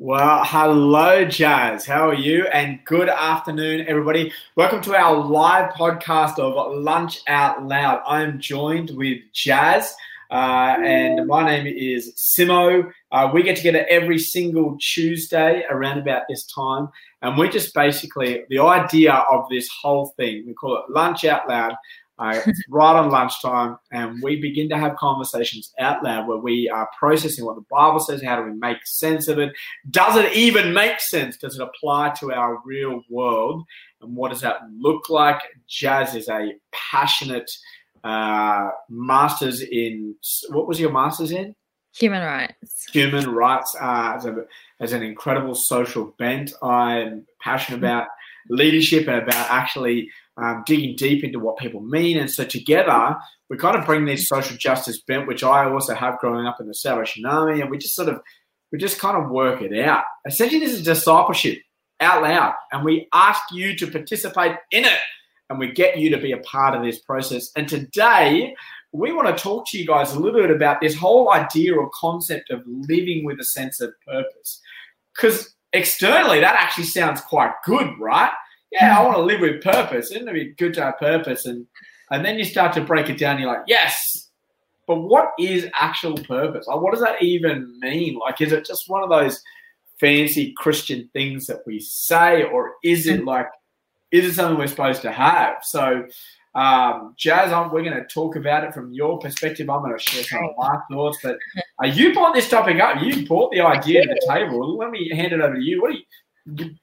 Well, hello, Jazz. How are you? And good afternoon, everybody. Welcome to our live podcast of Lunch Out Loud. I am joined with Jazz, uh, and my name is Simo. Uh, we get together every single Tuesday around about this time, and we just basically the idea of this whole thing. We call it Lunch Out Loud. Uh, right on lunchtime, and we begin to have conversations out loud where we are processing what the Bible says. How do we make sense of it? Does it even make sense? Does it apply to our real world? And what does that look like? Jazz is a passionate uh, master's in what was your master's in? Human rights. Human rights uh, as, a, as an incredible social bent. I'm passionate about leadership and about actually um, digging deep into what people mean. And so together, we kind of bring this social justice bent, which I also have growing up in the Salvation Army, and we just sort of we just kind of work it out. Essentially, this is discipleship out loud, and we ask you to participate in it, and we get you to be a part of this process. And today, we want to talk to you guys a little bit about this whole idea or concept of living with a sense of purpose. Because externally, that actually sounds quite good, right? Yeah, I want to live with purpose. Isn't it be good to have purpose? And and then you start to break it down. You're like, yes, but what is actual purpose? Like, what does that even mean? Like, is it just one of those fancy Christian things that we say, or is it like, is it something we're supposed to have? So, um, Jazz, I'm, we're going to talk about it from your perspective. I'm going to share some of my thoughts. But uh, you brought this topic up. You brought the idea to the table. Let me hand it over to you. What do you?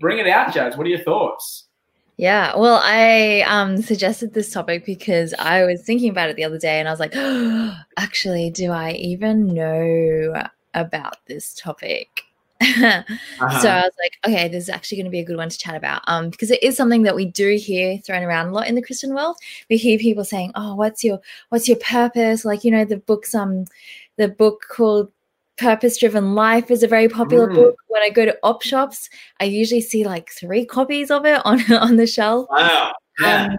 Bring it out, Jazz. What are your thoughts? Yeah, well, I um, suggested this topic because I was thinking about it the other day and I was like, oh, actually, do I even know about this topic? uh-huh. So I was like, okay, this is actually going to be a good one to chat about um, because it is something that we do hear thrown around a lot in the Christian world. We hear people saying, "Oh, what's your what's your purpose?" Like you know, the books um, the book called Purpose Driven Life is a very popular mm. book. When I go to op shops, I usually see like three copies of it on on the shelf. Wow. Yeah. Um,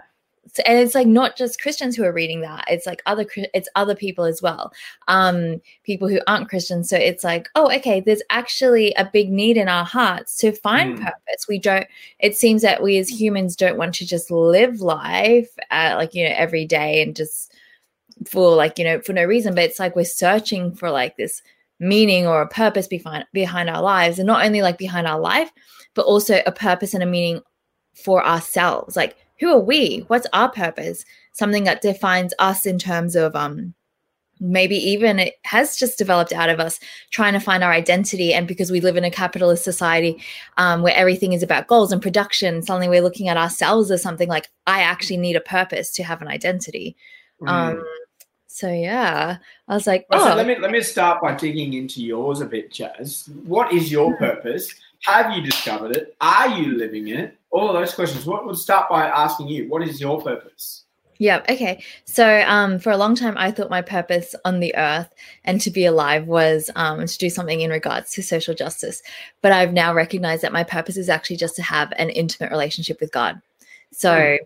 so, and it's like not just Christians who are reading that; it's like other it's other people as well, um, people who aren't Christians. So it's like, oh, okay, there's actually a big need in our hearts to find mm. purpose. We don't. It seems that we as humans don't want to just live life uh, like you know every day and just for like you know for no reason, but it's like we're searching for like this meaning or a purpose behind behind our lives and not only like behind our life but also a purpose and a meaning for ourselves. Like who are we? What's our purpose? Something that defines us in terms of um maybe even it has just developed out of us trying to find our identity. And because we live in a capitalist society um, where everything is about goals and production suddenly we're looking at ourselves as something like i actually need a purpose to have an identity. Mm. um, so yeah, I was like, oh. So let me let me start by digging into yours a bit, Jazz. What is your purpose? Have you discovered it? Are you living it? All of those questions. What would start by asking you? What is your purpose? Yeah. Okay. So, um, for a long time, I thought my purpose on the earth and to be alive was um, to do something in regards to social justice. But I've now recognized that my purpose is actually just to have an intimate relationship with God. So mm.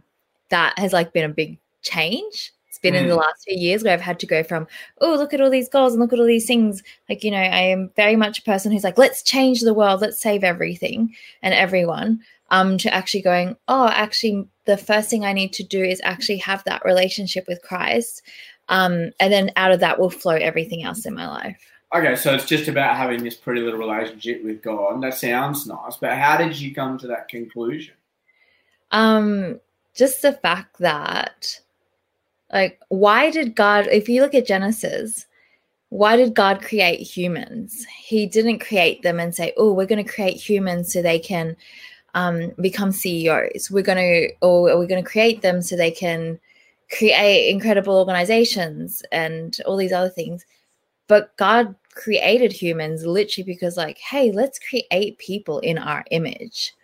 that has like been a big change it's been mm. in the mm. last few years where I've had to go from, oh, look at all these goals and look at all these things. Like, you know, I am very much a person who's like, let's change the world, let's save everything and everyone. Um, to actually going, oh, actually, the first thing I need to do is actually have that relationship with Christ. Um, and then out of that will flow everything else in my life. Okay, so it's just about having this pretty little relationship with God. That sounds nice, but how did you come to that conclusion? Um, just the fact that like, why did God, if you look at Genesis, why did God create humans? He didn't create them and say, oh, we're going to create humans so they can um, become CEOs. We're going to, or we're going to create them so they can create incredible organizations and all these other things. But God created humans literally because, like, hey, let's create people in our image.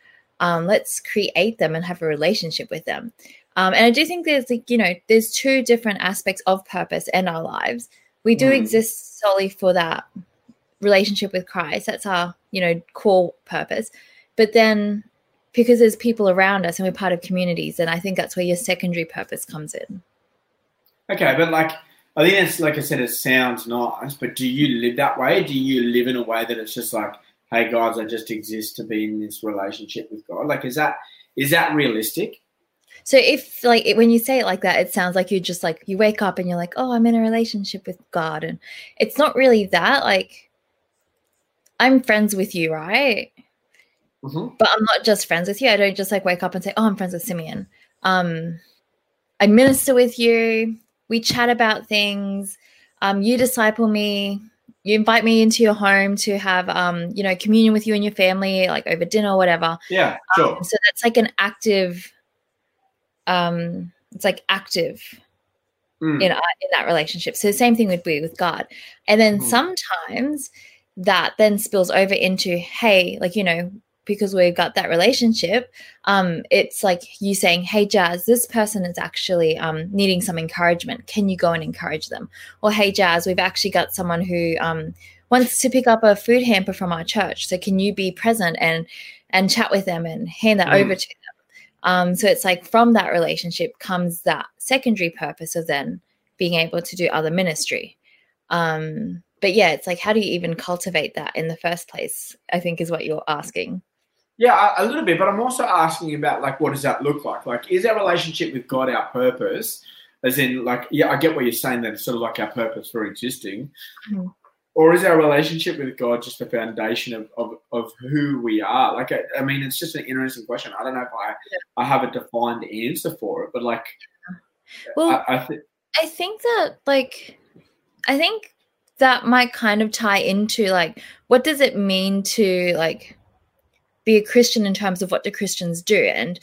Um, let's create them and have a relationship with them. Um, and I do think there's like, you know, there's two different aspects of purpose in our lives. We do mm. exist solely for that relationship with Christ. That's our, you know, core purpose. But then because there's people around us and we're part of communities, and I think that's where your secondary purpose comes in. Okay, but like I think it's like I said, it sounds nice, but do you live that way? Do you live in a way that it's just like, hey guys, I just exist to be in this relationship with God. Like, is that is that realistic? So if like when you say it like that, it sounds like you just like you wake up and you're like, oh, I'm in a relationship with God, and it's not really that. Like, I'm friends with you, right? Mm-hmm. But I'm not just friends with you. I don't just like wake up and say, oh, I'm friends with Simeon. Um, I minister with you. We chat about things. Um, you disciple me. You invite me into your home to have, um, you know, communion with you and your family, like over dinner or whatever. Yeah, sure. Um, so that's like an active um it's like active Mm. in, uh, in that relationship so the same thing would be with god and then Mhm. sometimes that then spills over into hey like you know because we've got that relationship um it's like you saying hey jazz this person is actually um needing some encouragement can you go and encourage them or hey jazz we've actually got someone who um wants to pick up a food hamper from our church so can you be present and and chat with them and hand that Mm. over to them um, so it's like from that relationship comes that secondary purpose of then being able to do other ministry. Um, but yeah, it's like how do you even cultivate that in the first place? I think is what you're asking. Yeah, a, a little bit, but I'm also asking about like what does that look like? Like, is our relationship with God our purpose? As in, like, yeah, I get what you're saying. That it's sort of like our purpose for existing, Mhm. Or is our relationship with God just the foundation of, of, of who we are? Like, I, I mean, it's just an interesting question. I don't know if I I have a defined answer for it, but like, Well, I, I think I think that like I think that might kind of tie into like what does it mean to like be a Christian in terms of what do Christians do? And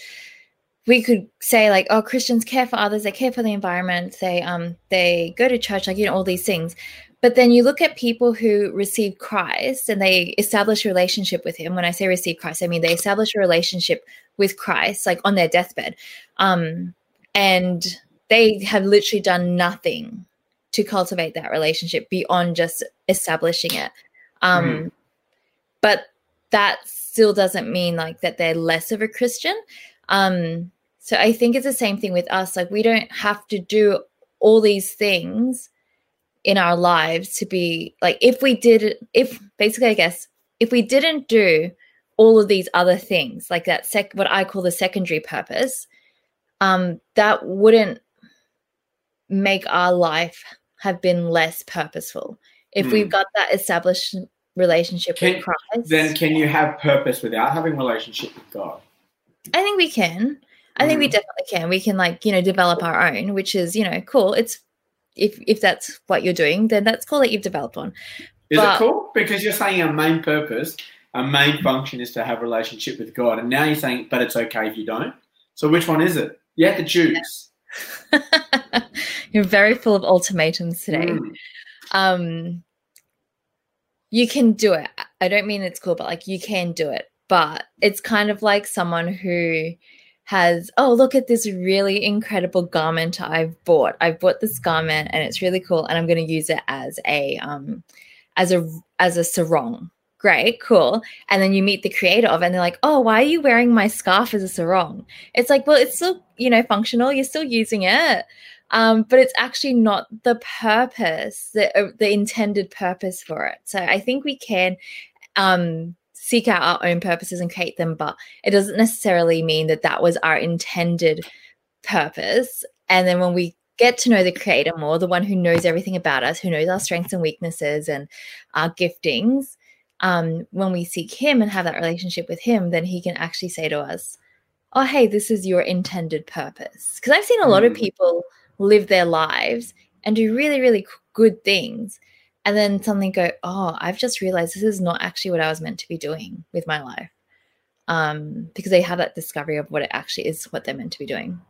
we could say like oh Christians care for others. They care for the environment. They um they go to church like you know all these things but then you look at people who receive Christ and they establish a relationship with him. When I say receive Christ I mean they establish a relationship with Christ like on their deathbed. Um and they have literally done nothing to cultivate that relationship beyond just establishing it. Um Mhm. but that still doesn't mean like that they're less of a christian. Um so i think it's the same thing with us. Like we don't have to do all these things in our lives to be like if we did if basically i guess if we didn't do all of these other things like that sec what i call the secondary purpose um that wouldn't make our life have been less purposeful if Hmm. we've got that established relationship Can- with christ then can you have purpose without having relationship with God? i think we can i think we Mhm. definitely can we can like you know develop our own which is you know cool it's if if that's what you're doing then that's cool that you've developed one Is But- it cool? Because you're saying our main purpose, our main function is to have a relationship with God, and now you're saying, but it's okay if you don't. So which one is it? You have to choose. you're very full of ultimatums today Mm. um you can do it i don't mean it's cool but like you can do it but it's kind of like someone who has oh look at this really incredible garment i've bought. I've bought this garment and it's really cool and i'm going to use it as a um as a as a sarong. Great cool. And then you meet the creator of it and they're like oh why are you wearing my scarf as a sarong? It's like well it's still you know functional you're still using it. Um, but it's actually not the purpose, the uh, the intended purpose for it. So I think we can um, seek out our own purposes and create them, but it doesn't necessarily mean that that was our intended purpose. And then when we get to know the creator more, the one who knows everything about us, who knows our strengths and weaknesses and our giftings, um, when we seek him and have that relationship with him, then he can actually say to us, "Oh, hey, this is your intended purpose." Because I've seen a lot of Mm. people live their lives and do really, really good things. And then suddenly go, oh, I've just realized this is not actually what I was meant to be doing with my life. Um, because they have that discovery of what it actually is, what they're meant to be doing.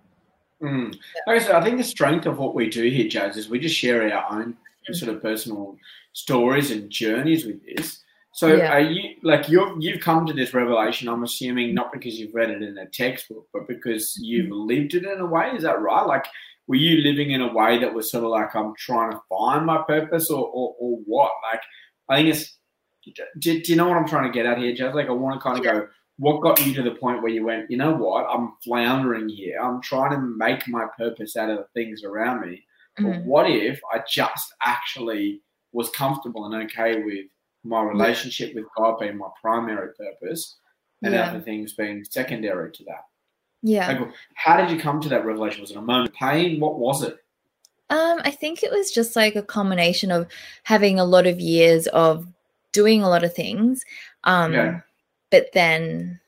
Mm. Like I said, I think the strength of what we do here, Jazz, is we just share our own sort of personal stories and journeys with this. So Yeah. are you like you've you've come to this revelation, I'm assuming not because you've read it in a textbook, but because you've lived it in a way, is that right? Like were you living in a way that was sort of like I'm trying to find my purpose or or, or what? Like I think it's do, do you know what I'm trying to get at here, Jazz? Like I want to kind of go, what got you to the point where you went, you know what, I'm floundering here. I'm trying to make my purpose out of the things around me. But Mhm. what if I just actually was comfortable and okay with my relationship with God being my primary purpose, and Yeah. other things being secondary to that. Yeah. Like, how did you come to that revelation? Was it a moment of pain? What was it? Um, I think it was just like a combination of having a lot of years of doing a lot of things. Um, Okay. but then,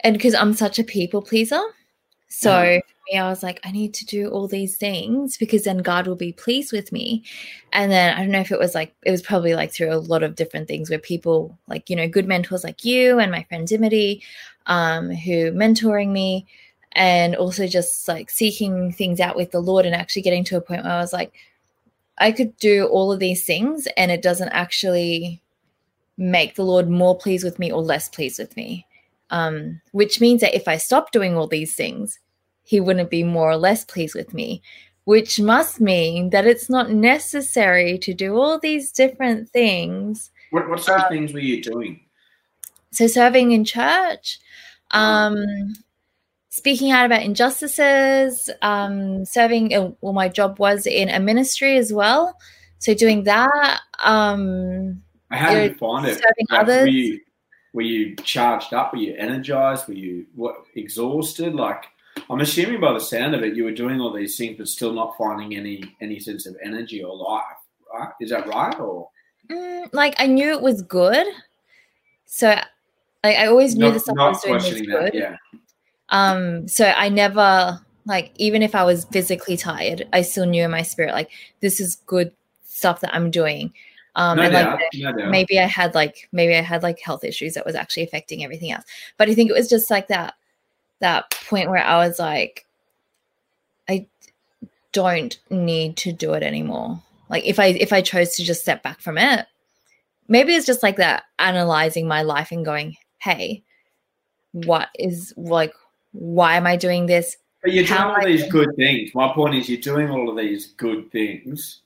and because I'm such a people pleaser, so Mhm. for me, I was like, I need to do all these things because then God will be pleased with me. And then I don't know if it was like it was probably like through a lot of different things where people like you know good mentors like you and my friend Dimity, um, who mentoring me, and also just like seeking things out with the Lord and actually getting to a point where I was like, I could do all of these things and it doesn't actually make the Lord more pleased with me or less pleased with me. Um, which means that if I stop doing all these things, he wouldn't be more or less pleased with me, which must mean that it's not necessary to do all these different things. What, what sort of things were you doing? So, serving in church, um, speaking out about injustices, um, serving, uh, well, my job was in a ministry as well. So, doing that, um, How did You're you find it? serving Like, others. Were you, were you charged up? Were you energized? Were you what exhausted? Like I'm assuming by the sound of it, you were doing all these things, but still not finding any any sense of energy or life. Right? Is that right? Or Mm, like I knew it was good, so like I always knew not, the stuff I was doing was good. that? Yeah. Um, so I never like even if I was physically tired, I still knew in my spirit like this is good stuff that I'm doing. Um, no and doubt. like no doubt. maybe I had like maybe I had like health issues that was actually affecting everything else. But I think it was just like that that point where I was like, I don't need to do it anymore. Like if I if I chose to just step back from it, maybe it's just like that analyzing my life and going, hey, what is like why am I doing this? But you're doing how all I these good things. My point is, you're doing all of these good things,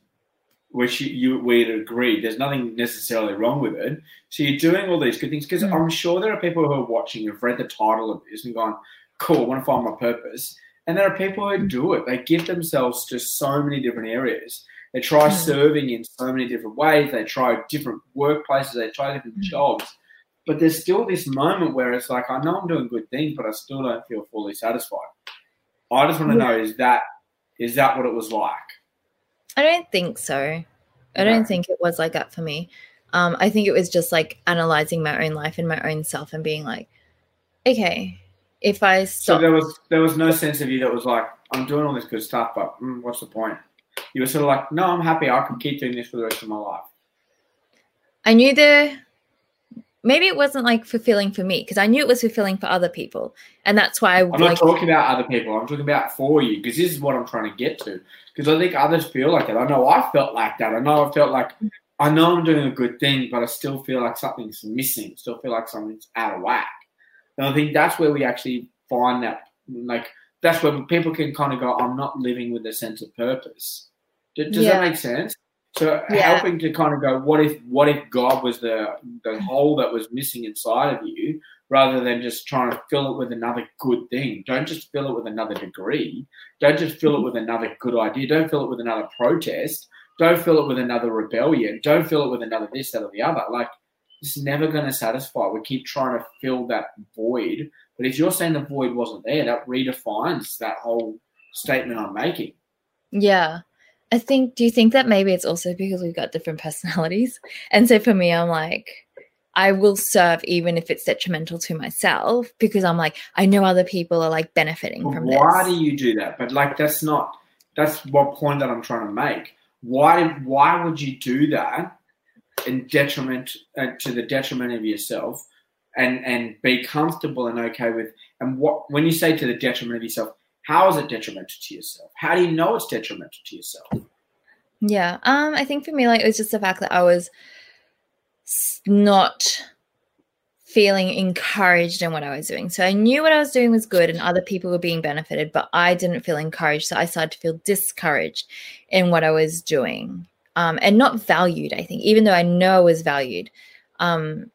which you, you we'd agree. There's nothing necessarily wrong with it. So you're doing all these good things because Mm. I'm sure there are people who are watching who've read the title of this and gone, "Cool, I want to find my purpose." And there are people who do it. They give themselves to so many different areas. They try Mm. serving in so many different ways. They try different workplaces. They try different Mm. jobs. But there's still this moment where it's like, I know I'm doing good things, but I still don't feel fully satisfied. I just want to Yeah. know is that is that what it was like? I don't think so. I don't think it was like that for me. Um, I think it was just like analyzing my own life and my own self and being like, okay, if I So stop, there was there was no sense of you that was like, I'm doing all this good stuff, but mm, what's the point? You were sort of like, no, I'm happy. I can keep doing this for the rest of my life. I knew the maybe it wasn't like fulfilling for me because I knew it was fulfilling for other people, and that's why I I'm not talking about other people. I'm talking about for you because this is what I'm trying to get to. Because I think others feel like that. I know I felt like that. I know I felt like I know I'm doing a good thing, but I still feel like something's missing. I Still feel like something's out of whack. And I think that's where we actually find that, like, that's where people can kind of go, I'm not living with a sense of purpose. Does, does Yeah. that make sense? So Yeah. helping to kind of go, what if, what if God was the the hole that was missing inside of you, rather than just trying to fill it with another good thing. Don't just fill it with another degree. Don't just fill it mm-hmm. with another good idea. Don't fill it with another protest. Don't fill it with another rebellion. Don't fill it with another this, that, or the other. Like, it's never going to satisfy. We keep trying to fill that void. But if you're saying the void wasn't there, that redefines that whole statement I'm making. Yeah. I think, do you think that maybe it's also because we've got different personalities? And so for me, I'm like, I will serve even if it's detrimental to myself because I'm like, I know other people are like benefiting But from why this. do you do that? But like, that's not. That's what point that I'm trying to make. Why? Why would you do that in detriment uh, to the detriment of yourself, and and be comfortable and okay with? And what when you say to the detriment of yourself, how is it detrimental to yourself? How do you know it's detrimental to yourself? Yeah. Um, I think for me, like, it was just the fact that I was not feeling encouraged in what I was doing. So I knew what I was doing was good and other people were being benefited, but I didn't feel encouraged. So I started to feel discouraged in what I was doing. Um, and not valued, I think, even though I know I was valued. Um,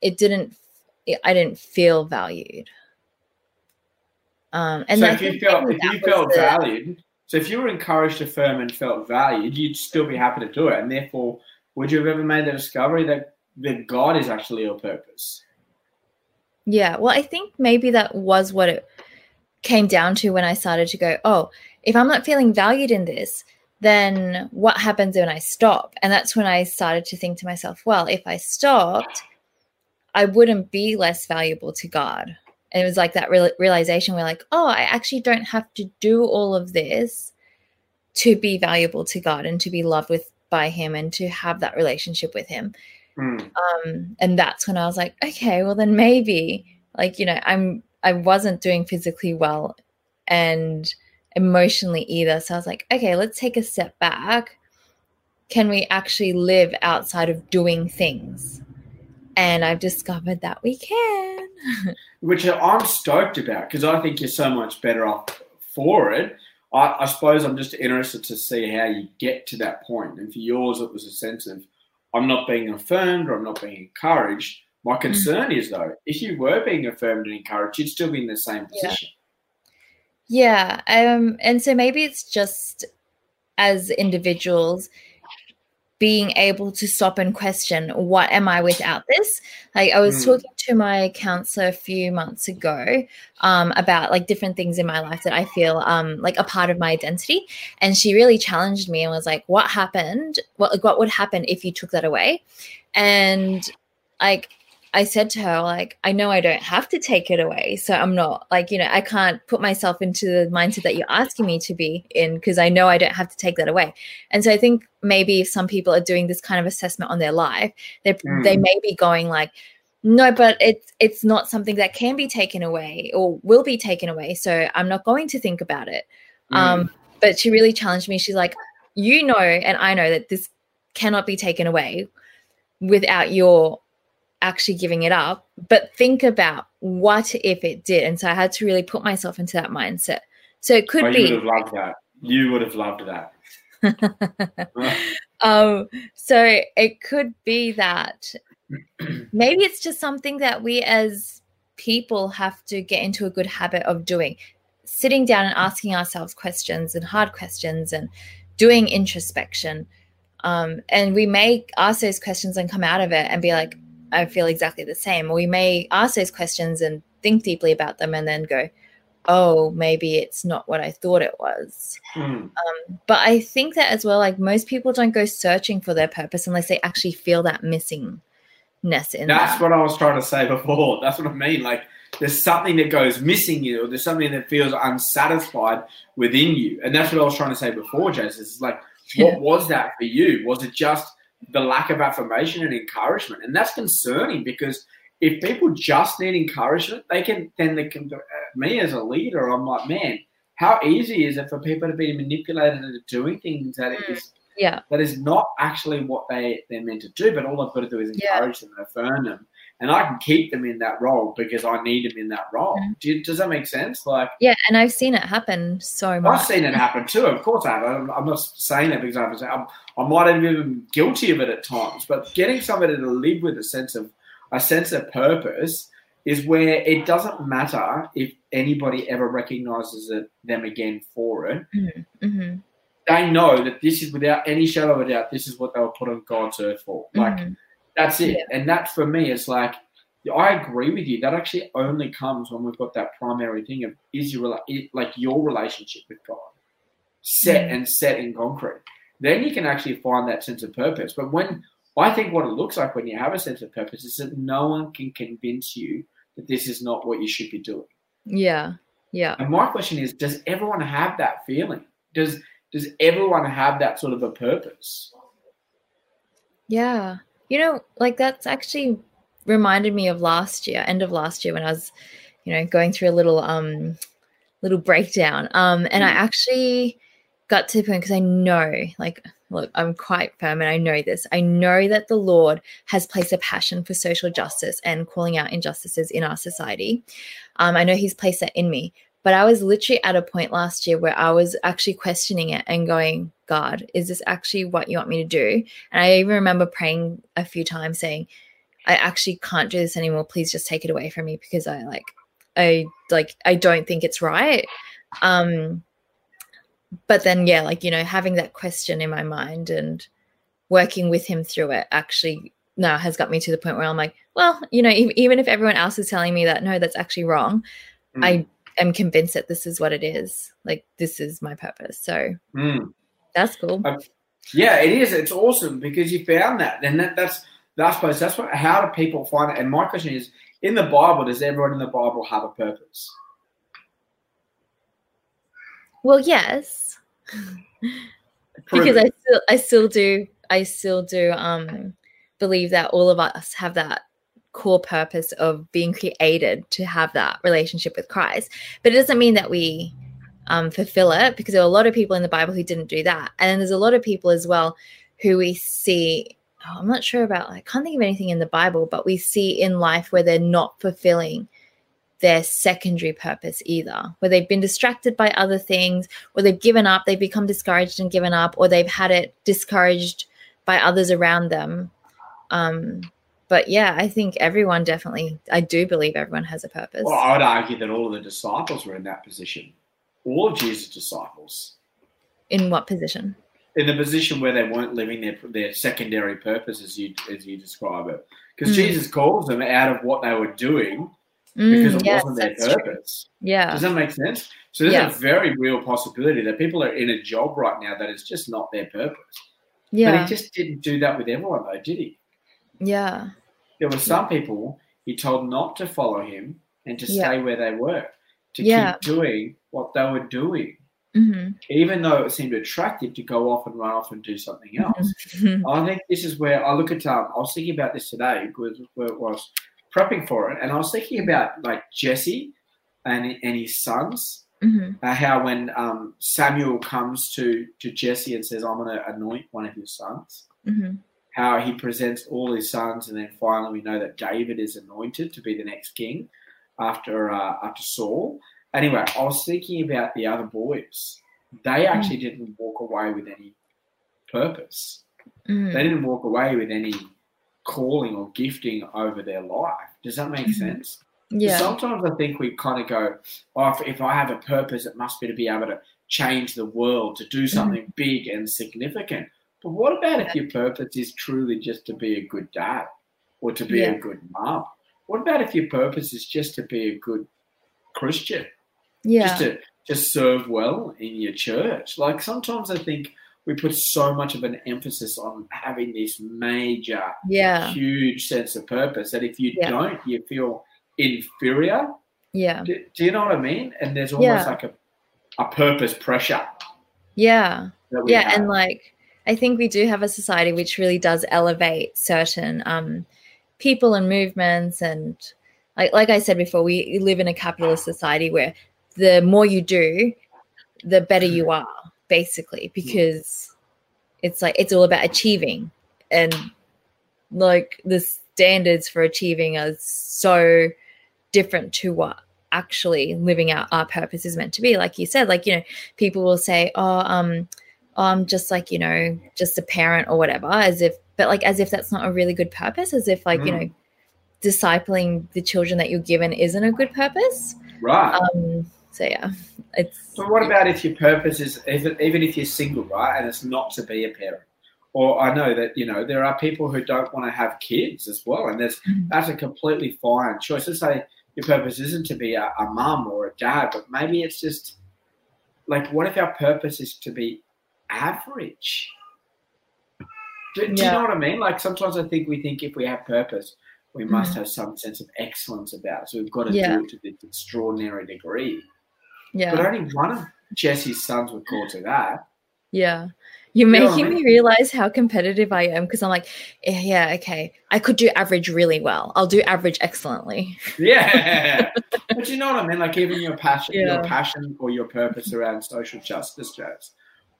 it didn't I didn't feel valued. Um, and so if you felt if you felt the- valued, so if you were encouraged, affirmed, and felt valued, you'd still be happy to do it, and therefore would you have ever made the discovery that that God is actually your purpose? Yeah, well, I think maybe that was what it came down to when I started to go, oh, if I'm not feeling valued in this, then what happens when I stop? And that's when I started to think to myself, well, if I stopped, I wouldn't be less valuable to God. And it was like that real- realization where, like, oh, I actually don't have to do all of this to be valuable to God and to be loved with by Him and to have that relationship with Him. Mm. Um, and that's when I was like, okay, well then maybe, like, you know, I'm I wasn't doing physically well and emotionally either. So I was like, okay, let's take a step back. Can we actually live outside of doing things? And I've discovered that we can. Which I'm stoked about because I think you're so much better off for it. I, I, suppose I'm just interested to see how you get to that point. And for yours, it was a sense of I'm not being affirmed or I'm not being encouraged. My mm. concern mm-hmm. is though, if you were being affirmed and encouraged, you'd still be in the same position. Yeah. yeah. Um, and so maybe it's just as individuals, being able to stop and question what am i without this? Like i was mm. talking to my counselor a few months ago um, about like different things in my life that i feel um, like a part of my identity. And she really challenged me and was like what happened? What like what would happen if you took that away? And like I said to her, like, I know I don't have to take it away. So I'm not like, you know, I can't put myself into the mindset that you're asking me to be in because I know I don't have to take that away. And so I think maybe if some people are doing this kind of assessment on their life, they mm. they may be going like, no, but it's it's not something that can be taken away or will be taken away. So I'm not going to think about it. Mm. Um, but she really challenged me. She's like, you know, and I know that this cannot be taken away without your actually giving it up, but think about what if it did. And so I had to really put myself into that mindset. So it could oh, be. You would have loved that. You would have loved that. um, so it could be that maybe it's just something that we as people have to get into a good habit of doing sitting down and asking ourselves questions and hard questions and doing introspection um, and we may ask those questions and come out of it and be like I feel exactly the same. We may ask those questions and think deeply about them and then go, oh, maybe it's not what I thought it was. Mm. Um, but I think that as well, like most people don't go searching for their purpose unless they actually feel that missingness in That's them. what I was trying to say before. That's what I mean. Like there's something that goes missing you, or there's something that feels unsatisfied within you. And that's what I was trying to say before, Jason. It's like, what yeah. was that for you? Was it just the lack of affirmation and encouragement. And that's concerning because if people just need encouragement, they can then they can uh, me as a leader, I'm like, man, how easy is it for people to be manipulated into doing things that mm. is yeah that is not actually what they they're meant to do, but all I've got to do is encourage yeah. them and affirm them. And I can keep them in that role because I need them in that role. Mm. Do, does that make sense? Like, yeah, and I've seen it happen so much. I've seen it happen too. Of course, I have. I'm, I'm not saying that because I'm, I might have been guilty of it at times, but getting somebody to live with a sense of a sense of purpose is where it doesn't matter if anybody ever recognizes it, them again for it. Mm-hmm. Mm-hmm. They know that this is without any shadow of a doubt, this is what they were put on God's earth for. Like mm-hmm. That's it. Yeah. And that for me is like I agree with you. That actually only comes when we've got that primary thing of is your like your relationship with God set mm. and set in concrete then you can actually find that sense of purpose. But when I think what it looks like when you have a sense of purpose is that no one can convince you that this is not what you should be doing. Yeah. Yeah. And my question is, does everyone have that feeling? Does does everyone have that sort of a purpose? Yeah. You know, like that's actually reminded me of last year, end of last year when I was, you know, going through a little um little breakdown. Um and I mm. actually got to the point because I know, like, look, I'm quite firm and I know this. I know that the Lord has placed a passion for social justice and calling out injustices in our society. Um, I know He's placed that in me. But I was literally at a point last year where I was actually questioning it and going, God, is this actually what you want me to do? And I even remember praying a few times saying, I actually can't do this anymore. Please just take it away from me because I like, I like, I don't think it's right. Um, but then yeah like you know having that question in my mind and working with him through it actually now has got me to the point where I'm like, well, you know, even if everyone else is telling me that no, that's actually wrong, Mm. I am convinced that this is what it is. Like this is my purpose. So Mm. that's cool. Uh, Yeah, it is. It's awesome because you found that, and that, that's that's suppose that's what. How do people find it? And my question is: in the Bible, does everyone in the Bible have a purpose? Well, yes. Because. I still I still do I still do um believe that all of us have that core purpose of being created to have that relationship with Christ. But it doesn't mean that we um, fulfill it because there are a lot of people in the Bible who didn't do that. And then there's a lot of people as well who we see, oh, I'm not sure about, I can't think of anything in the Bible, but we see in life where they're not fulfilling their secondary purpose either, where they've been distracted by other things, or they've given up, they've become discouraged and given up, or they've had it discouraged by others around them. Um, but yeah, I think everyone definitely, I do believe everyone has a purpose. Well, I would argue that all of the disciples were in that position. All of Jesus' disciples. In what position? in the position where they weren't living their their secondary purpose as you as you describe it. Because Mm. Jesus calls them out of what they were doing because Mm, it yes, wasn't their that's true. purpose. Yeah. Does that make sense? So there's Yeah. a very real possibility that people are in a job right now that is just not their purpose. Yeah, but he just didn't do that with everyone though, did he? Yeah. There were some people he told not to follow him and to Yeah. stay where they were, to Yeah. keep doing what they were doing. hmm Even though it seemed attractive to go off and run off and do something else. I think this is where I look at. Um, I was thinking about this today because where I was prepping for it, and I was thinking about like Jesse and and his sons. hmm Uh, how when um, Samuel comes to to Jesse and says, "I'm going to anoint one of your sons," hmm how he presents all his sons, and then finally we know that David is anointed to be the next king after uh, after Saul. Anyway, I was thinking about the other boys. They actually didn't walk away with any purpose hmm they didn't walk away with any calling or gifting over their life. Does that make Mhm. sense? Yeah. Sometimes I think we kind of go, oh, if, if I have a purpose, it must be to be able to change the world, to Mm-hmm. do something big and significant. But what about if your purpose is truly just to be a good dad or to be Yeah. a good mom? What about if your purpose is just to be a good Christian? yeah. just to just serve well in your church. Like sometimes I think we put so much of an emphasis on having this major, yeah. huge sense of purpose that if you Yeah. don't, you feel inferior. Yeah. Do, do you know what I mean? And there's almost Yeah. like a, a purpose pressure. Yeah. Yeah have. and like i think we do have a society which really does elevate certain um people and movements and like like i said before we live in a capitalist society where the more you do the better you are basically because it's like it's all about achieving. And like the standards for achieving are so different to what actually living out our purpose is meant to be. Like you said like you know people will say oh um i'm just like you know just a parent or whatever as if but like as if that's not a really good purpose as if like you Mm. know discipling the children that you're given isn't a good purpose right. um so yeah it's So what about if your purpose is even even if you're single, right, and it's not to be a parent? Or I know that you know there are people who don't want to have kids as well, and there's Mhm. that's a completely fine choice. Let's say your purpose isn't to be a, a mum or a dad, but maybe it's just like what if our purpose is to be average? Do, do you know what I mean? Like sometimes I think we think if we have purpose, we must have some sense of excellence about it. So we've got to. Yeah. do it to this extraordinary degree. yeah But only one of Jesse's sons would call to that. Yeah. You're You know I making me realize how competitive I am because I'm like, eh, yeah, okay. I could do average really well. I'll do average excellently. Yeah. but you know what I mean? Like even your passion, your passion or your purpose around social justice, Jazz.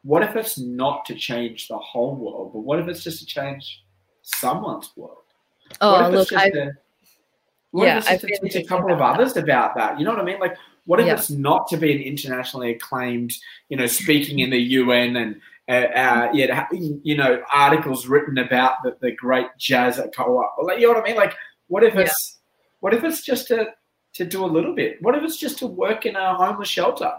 What if it's not to change the whole world, but what if it's just to change someone's world? Oh, look, I what yeah, if it's just to teach a couple of that. others about that? You know what I mean? Like, what if Yeah. it's not to be an internationally acclaimed, you know, speaking in the UN and uh, uh, yeah, you know, articles written about the, the great jazz at co-op. Like, you know what I mean? Like, what if Yeah. it's what if it's just to to do a little bit? What if it's just to work in a homeless shelter?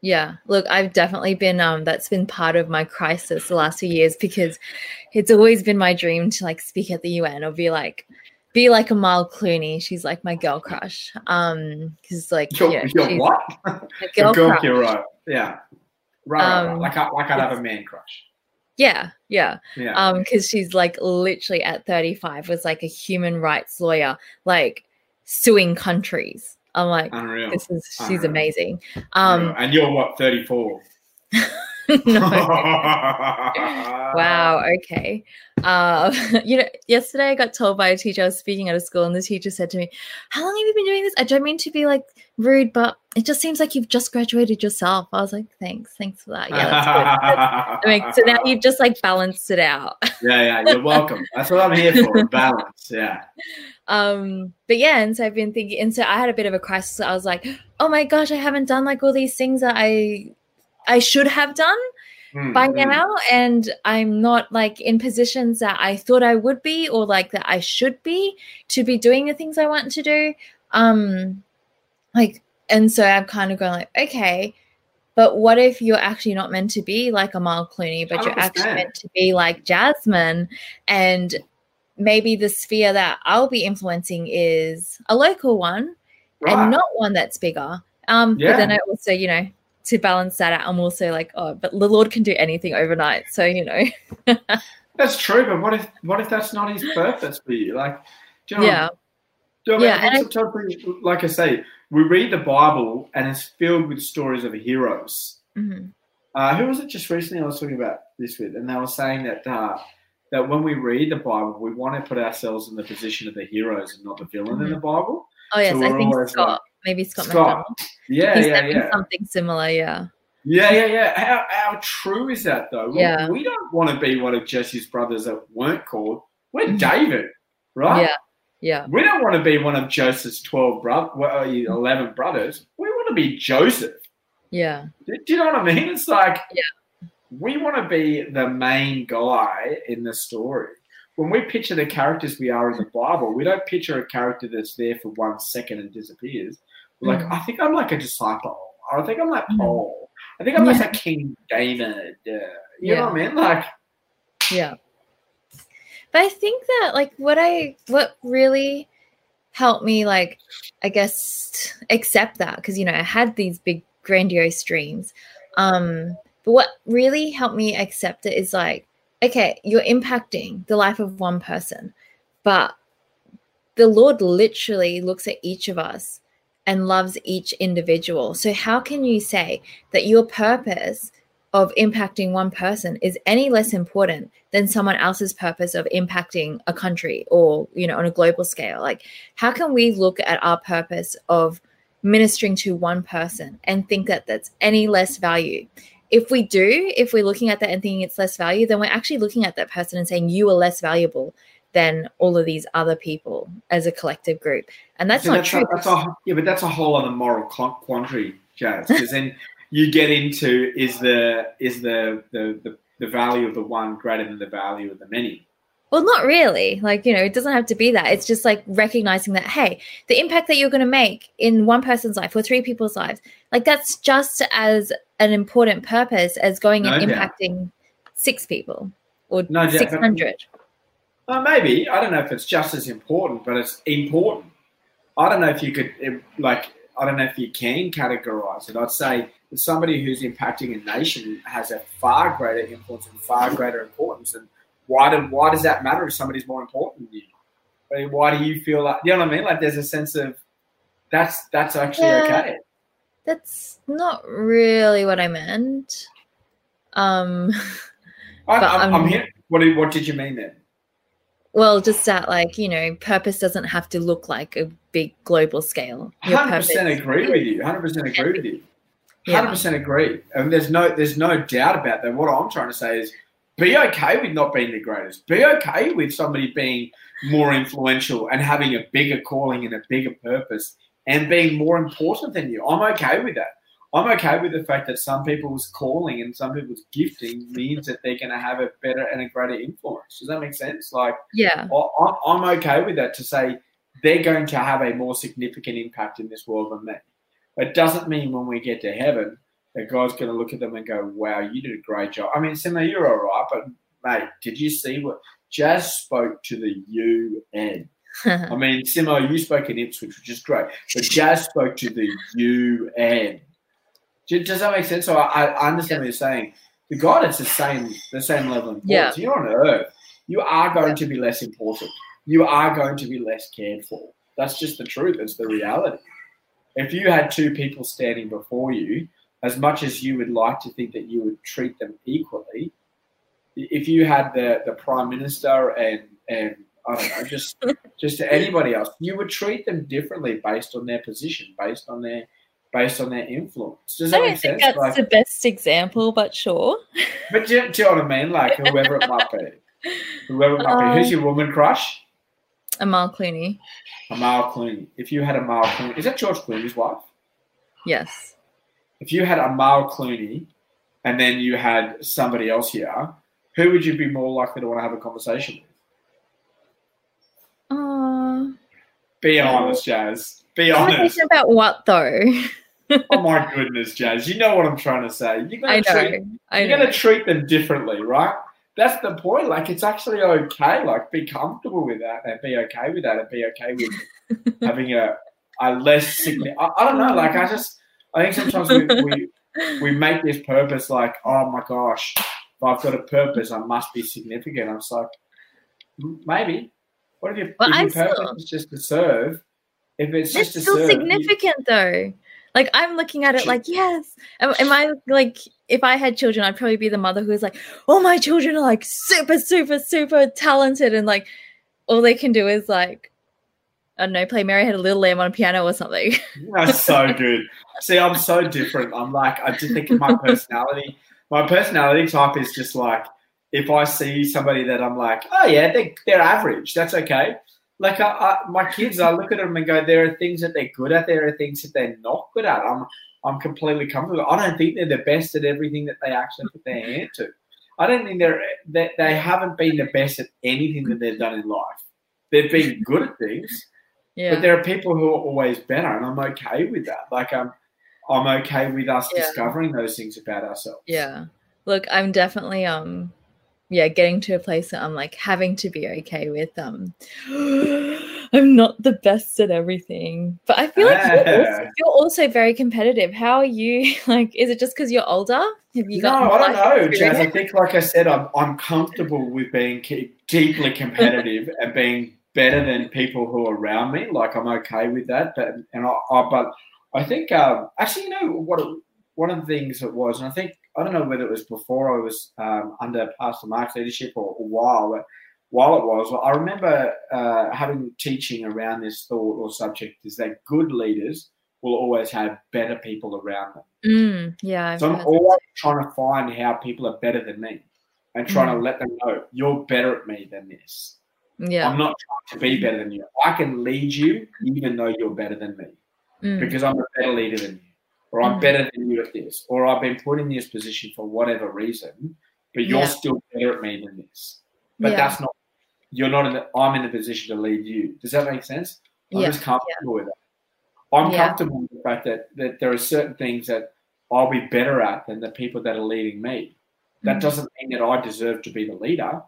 Yeah, look, I've definitely been um that's been part of my crisis the last few years because it's always been my dream to like speak at the UN or be like be like Amal Clooney. She's like my girl crush. Um because like Your, yeah, your what? a girl, girl, crush. right. Yeah. Right, right, right. Um, Like, I, like I'd have a man crush. Yeah, yeah. Yeah. Um because she's like literally at 35 was like a human rights lawyer, like suing countries. I'm like Unreal. this is she's Unreal. amazing. Um and you're what, 34? no. wow. Okay. Uh, you know, yesterday I got told by a teacher I was speaking at a school, and the teacher said to me, "How long have you been doing this?" I don't mean to be like rude, but it just seems like you've just graduated yourself. I was like, "Thanks, thanks for that." Yeah, that's good. I mean, so now you've just like balanced it out. yeah, yeah, you're welcome. That's what I'm here for. Balance. Yeah. um, but yeah, and so I've been thinking, and so I had a bit of a crisis. I was like, "Oh my gosh, I haven't done like all these things that I I should have done." Mm, by mm. now and i'm not like in positions that i thought i would be or like that i should be to be doing the things i want to do um like and so i'm kind of going like okay but what if you're actually not meant to be like Amal Clooney, but you're actually meant to be like Jasmine? And maybe the sphere that I'll be influencing is a local one Right. and not one that's bigger. Um, but then Yeah. I also, you know, to balance that out, I'm also like, oh, but the Lord can do anything overnight. So, you know, That's true, but what if what if that's not his purpose for you? Like, do you know yeah, Do you know Yeah, I mean? and I- like I say, we read the Bible and it's filled with stories of heroes. mhm, Uh, who was it just recently I was talking about this with? And they were saying that uh, that when we read the Bible, we want to put ourselves in the position of the heroes and not the villain in the Bible. oh yes, So I think Scott, like- maybe Scott, Scott, McDonald. Yeah, He yeah, yeah. something similar. Yeah, Yeah, yeah, yeah. How, how true is that, though? We- Yeah. We don't want to be one of Jesse's brothers that weren't called. We're Mhm. David, right? yeah, yeah, We don't want to be one of Joseph's 12 bro- well, 11 brothers. We want to be Joseph. yeah, Do do you know what I mean? It's like Yeah. we want to be the main guy in the story. When we picture the characters we are in the Bible, we don't picture a character that's there for one second and disappears. Like, Mhm. I think I'm like a disciple. I think I'm like Mhm. Paul. I think I'm like a King David. Uh, you Yeah. know what I mean? Like, yeah. But I think that like what I what really helped me like I guess accept that because you know I had these big grandiose dreams. Um but what really helped me accept it is like okay, you're impacting the life of one person, but the Lord literally looks at each of us and loves each individual. So how can you say that your purpose of impacting one person is any less important than someone else's purpose of impacting a country or you know on a global scale like how can we look at our purpose of ministering to one person and think that that's any less value if we do if we're looking at that and thinking it's less value then we're actually looking at that person and saying you are less valuable than all of these other people as a collective group and that's so not that's true A, that's a, yeah, but that's a whole other moral quandary, Jazz. Because then you get into is the is the, the the the value of the one greater than the value of the many? Well, not really. Like, you know, it doesn't have to be that. It's just like recognizing that, hey, the impact that you're going to make in one person's life or three people's lives, like that's just as an important purpose as going No and doubt. impacting six people or No doubt. 600. Uh, maybe I don't know if it's just as important, but it's important. I don't know if you could like I don't know if you can categorize it. I'd say that somebody who's impacting a nation has a far greater influence and far greater importance. And why do why does that matter if somebody's more important than you? I mean, Why do you feel like you know what I mean? Like there's a sense of that's that's actually Yeah. okay. That's not really what I meant. Um, I, But, I'm, I'm um, here. What did, what did you mean then? Well, just that, like, you know, purpose doesn't have to look like a big global scale. Your Hundred purpose. percent agree with you. Hundred percent agree with you. Hundred percent agree. And there's no there's no doubt about that. What I'm trying to say is be okay with not being the greatest. Be okay with somebody being more influential and having a bigger calling and a bigger purpose and being more important than you. I'm okay with that. I'm okay with the fact that some people's calling and some people's gifting means that they're going to have a better and a greater influence. Does that make sense? Like, Yeah. I- I'm I'm okay with that to say they're going to have a more significant impact in this world than me. It doesn't mean when we get to heaven a God's going to look at them and go, "Wow, you did a great job." I mean, Simo, you're all right, but mate, did you see what Jazz spoke to the UN? I mean, Simo, you spoke in Ipswich, which is great, but Jazz spoke to the UN. Does that make sense? So I, I understand what you're saying. The God, it's the same, the same level of importance. Yeah. You're on Earth. You are going to be less important. You are going to be less cared for. That's just the truth. It's the reality. If you had two people standing before you, as much as you would like to think that you would treat them equally, if you had the, the prime minister and and I don't know, just just anybody else, you would treat them differently based on their position, based on their based on their influence. Does that I don't make think sense? that's Like, the best example, but sure. but do, you- do you know what I mean? Like whoever it might be, whoever it might be. Who's your woman crush? Amal Clooney. Amal Clooney. If you had Amal Clooney, is that George Clooney's wife? Yes. If you had Amal Clooney, and then you had somebody else here, who would you be more likely to want to have a conversation with? Uh, Be honest, Jazz. Be honest. about what though? oh my goodness, Jazz. You know what I'm trying to say. You're gonna know. treat I you're know. gonna treat them differently, right? That's the point. Like it's actually okay. Like be comfortable with that and be okay with that and be okay with having a a less significant. I, I don't know. Like I just I think sometimes we, we we make this purpose like oh my gosh, if I've got a purpose, I must be significant. I'm just like maybe. What if, you, Well, if your purpose still- is just to serve? If it's just to still serve, you- significant though. Like I'm looking at it like, yes. Am, am I like if I had children, I'd probably be the mother who's like, all my children are like super, super, super talented and like all they can do is like I don't know, play Mary Had a Little Lamb on a piano or something. That's so good. See, I'm so different. I'm like, I just think of my personality. My personality type is just like, if I see somebody that I'm like, oh yeah, they, they're average. That's okay. Like I, I, my kids, I look at them and go, there are things that they're good at. There are things that they're not good at. I'm, I'm completely comfortable. I don't think they're the best at everything that they actually put their hand to. I don't think they're that they haven't been the best at anything that they've done in life. They've been good at things, yeah. but there are people who are always better, and I'm okay with that. Like I'm, I'm okay with us Yeah. discovering those things about ourselves. Yeah. Look, I'm definitely um yeah, getting to a place that I'm like having to be okay with um I'm not the best at everything. But I feel like you're, also, you're also very competitive. How are you like is it just because you're older? Have you no, I don't know, Jazz. I think, like I said, I'm I'm comfortable with being deeply competitive and being better than people who are around me. Like I'm okay with that. But and I, I but I think um, actually, you know what? One of the things it was, and I think I don't know whether it was before I was um, under Pastor Mark's leadership or, or while, but while it was, I remember uh, having teaching around this thought or subject is that good leaders will always have better people around them. Mm, yeah. I've So I'm always trying to find how people are better than me and trying Mm. to let them know you're better at me than this. yeah. I'm not trying to be better than you. I can lead you even though you're better than me Mm, because I'm a better leader than you, or I'm Mm. better than you at this, or I've been put in this position for whatever reason, but you're Yeah. still better at me than this. But Yeah. that's not. You're not in. The, I'm in the position to lead you. Does that make sense? I'm Yeah. just comfortable with it. I'm comfortable with the fact that, that there are certain things that I'll be better at than the people that are leading me. That Mm. doesn't mean that I deserve to be the leader.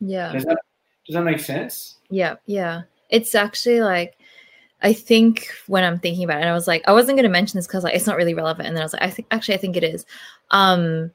yeah. Does that does that make sense? Yeah, yeah. It's actually like I think when I'm thinking about it, I was like, I wasn't going to mention this because like it's not really relevant, and then I was like, I think actually I think it is, um,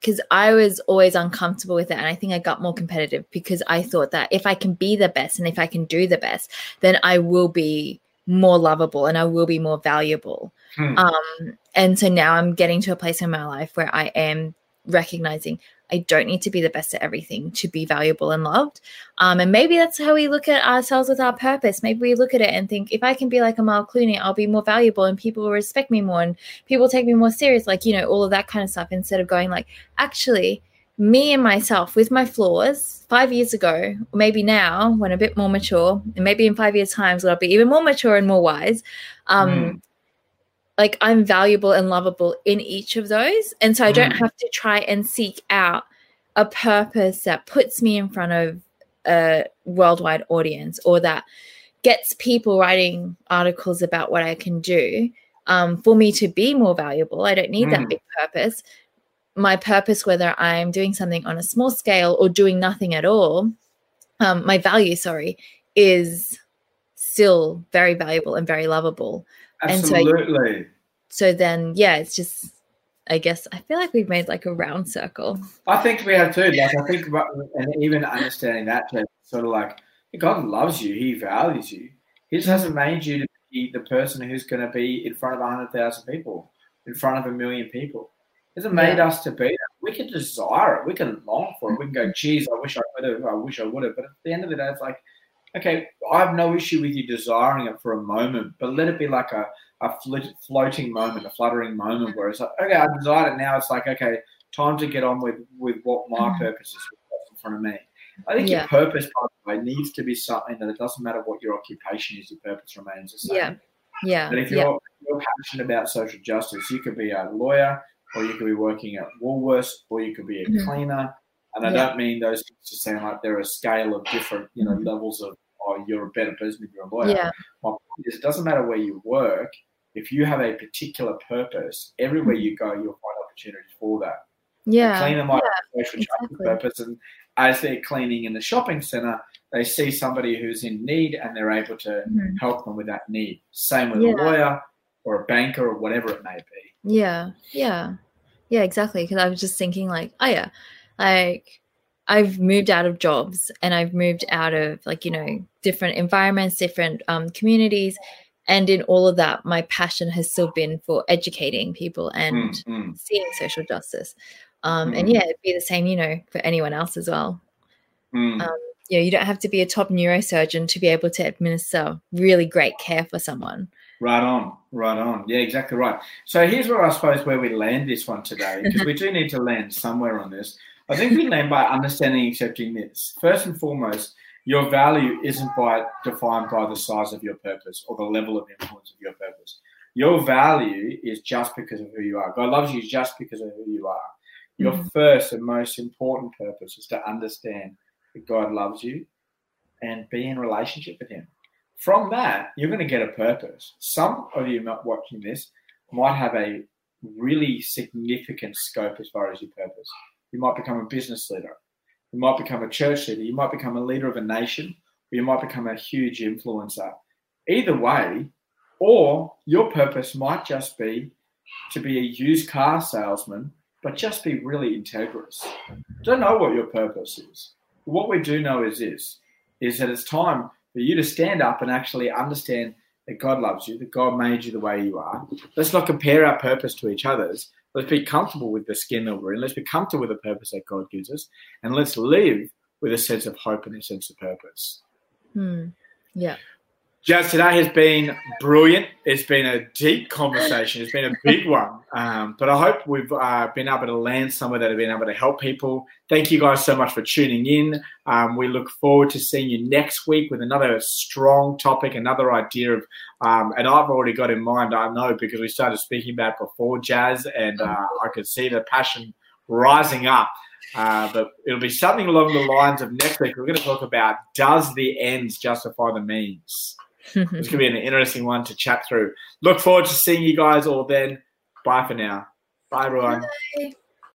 because I was always uncomfortable with it, and I think I got more competitive because I thought that if I can be the best and if I can do the best, then I will be more lovable and I will be more valuable. Hmm. Um, and so now I'm getting to a place in my life where I am recognizing I don't need to be the best at everything to be valuable and loved. Um, and maybe that's how we look at ourselves with our purpose. Maybe we look at it and think, if I can be like a Amal Clooney, I'll be more valuable and people will respect me more and people take me more serious, like, you know, all of that kind of stuff, instead of going like, actually, me and myself with my flaws five years ago, maybe now when a bit more mature, and maybe in five years' times when I'll be even more mature and more wise. Um, Mm. Like I'm valuable and lovable in each of those. And so I don't Mm. have to try and seek out a purpose that puts me in front of a worldwide audience or that gets people writing articles about what I can do. um, for me to be more valuable. I don't need Mm. that big purpose. My purpose, whether I'm doing something on a small scale or doing nothing at all, um, my value, sorry, is still very valuable and very lovable. And so- Absolutely. So then, yeah, it's just, I guess, I feel like we've made like a round circle. I think we have too. Like I think about and even understanding that sort of like God loves you, He values you. He just hasn't made you to be the person who's going to be in front of hundred thousand people, in front of a million people. He hasn't made us to be that. We can desire it. We can long for it. We can go, geez, I wish I could have. I wish I would have. But at the end of the day, it's like, okay, I have no issue with you desiring it for a moment, but let it be like a a flit, floating moment, a fluttering moment where it's like, okay, I desired it. Now it's like, okay, time to get on with with what my Mhm. purpose is in front of me. I think Yeah. your purpose, by the way, needs to be something that it doesn't matter what your occupation is, your purpose remains the same. Yeah. Yeah. But if yeah. you're, you're passionate about social justice, you could be a lawyer, or you could be working at Woolworths, or you could be a Mhm. cleaner. And I Yeah. don't mean those things to sound like they're a scale of different, you know, Mhm. levels of, oh, you're a better person if you're a lawyer. Yeah. My point is, it doesn't matter where you work. If you have a particular purpose, everywhere you go, you'll find opportunities for that. The Yeah. cleaner might a social exactly. purpose, and as they're cleaning in the shopping centre, they see somebody who's in need and they're able to Mhm. help them with that need. Same with Yeah. a lawyer or a banker or whatever it may be. Yeah, yeah, yeah, exactly. Because I was just thinking, like, oh yeah, like I've moved out of jobs and I've moved out of like you know different environments, different um, communities, and in all of that, my passion has still been for educating people and Mm, mm. seeing social justice. Um, And Mm. yeah, it'd be the same, you know, for anyone else as well. Mm. Um, You know, you don't have to be a top neurosurgeon to be able to administer really great care for someone. Right on, right on. Yeah, exactly right. So here's where I suppose where we land this one today, because we do need to land somewhere on this. I think we land by understanding, and accepting this. First and foremost, your value isn't by defined by the size of your purpose or the level of influence of your purpose. Your value is just because of who you are. God loves you just because of who you are. Your Mhm. first and most important purpose is to understand that God loves you and be in relationship with Him. From that, you're going to get a purpose. Some of you not watching this might have a really significant scope as far as your purpose. You might become a business leader. You might become a church leader. You might become a leader of a nation. Or you might become a huge influencer. Either way, or your purpose might just be to be a used car salesman, but just be really integrous. Don't know what your purpose is. What we do know is this is that it's time for you to stand up and actually understand that God loves you, that God made you the way you are. Let's not compare our purpose to each other's. Let's be comfortable with the skin that we're in. Let's be comfortable with the purpose that God gives us. And let's live with a sense of hope and a sense of purpose. Hmm. Yeah. Jazz, today has been brilliant. It's been a deep conversation. It's been a big one. Um, but I hope we've uh, been able to land somewhere that have been able to help people. Thank you guys so much for tuning in. Um, we look forward to seeing you next week with another strong topic, another idea of, um, and I've already got in mind, I know, because we started speaking about before Jazz, and uh, I could see the passion rising up. Uh, but it'll be something along the lines of next week. We're going to talk about does the ends justify the means? It's going to be an interesting one to chat through. Look forward to seeing you guys all then. Bye for now. Bye, everyone. Bye.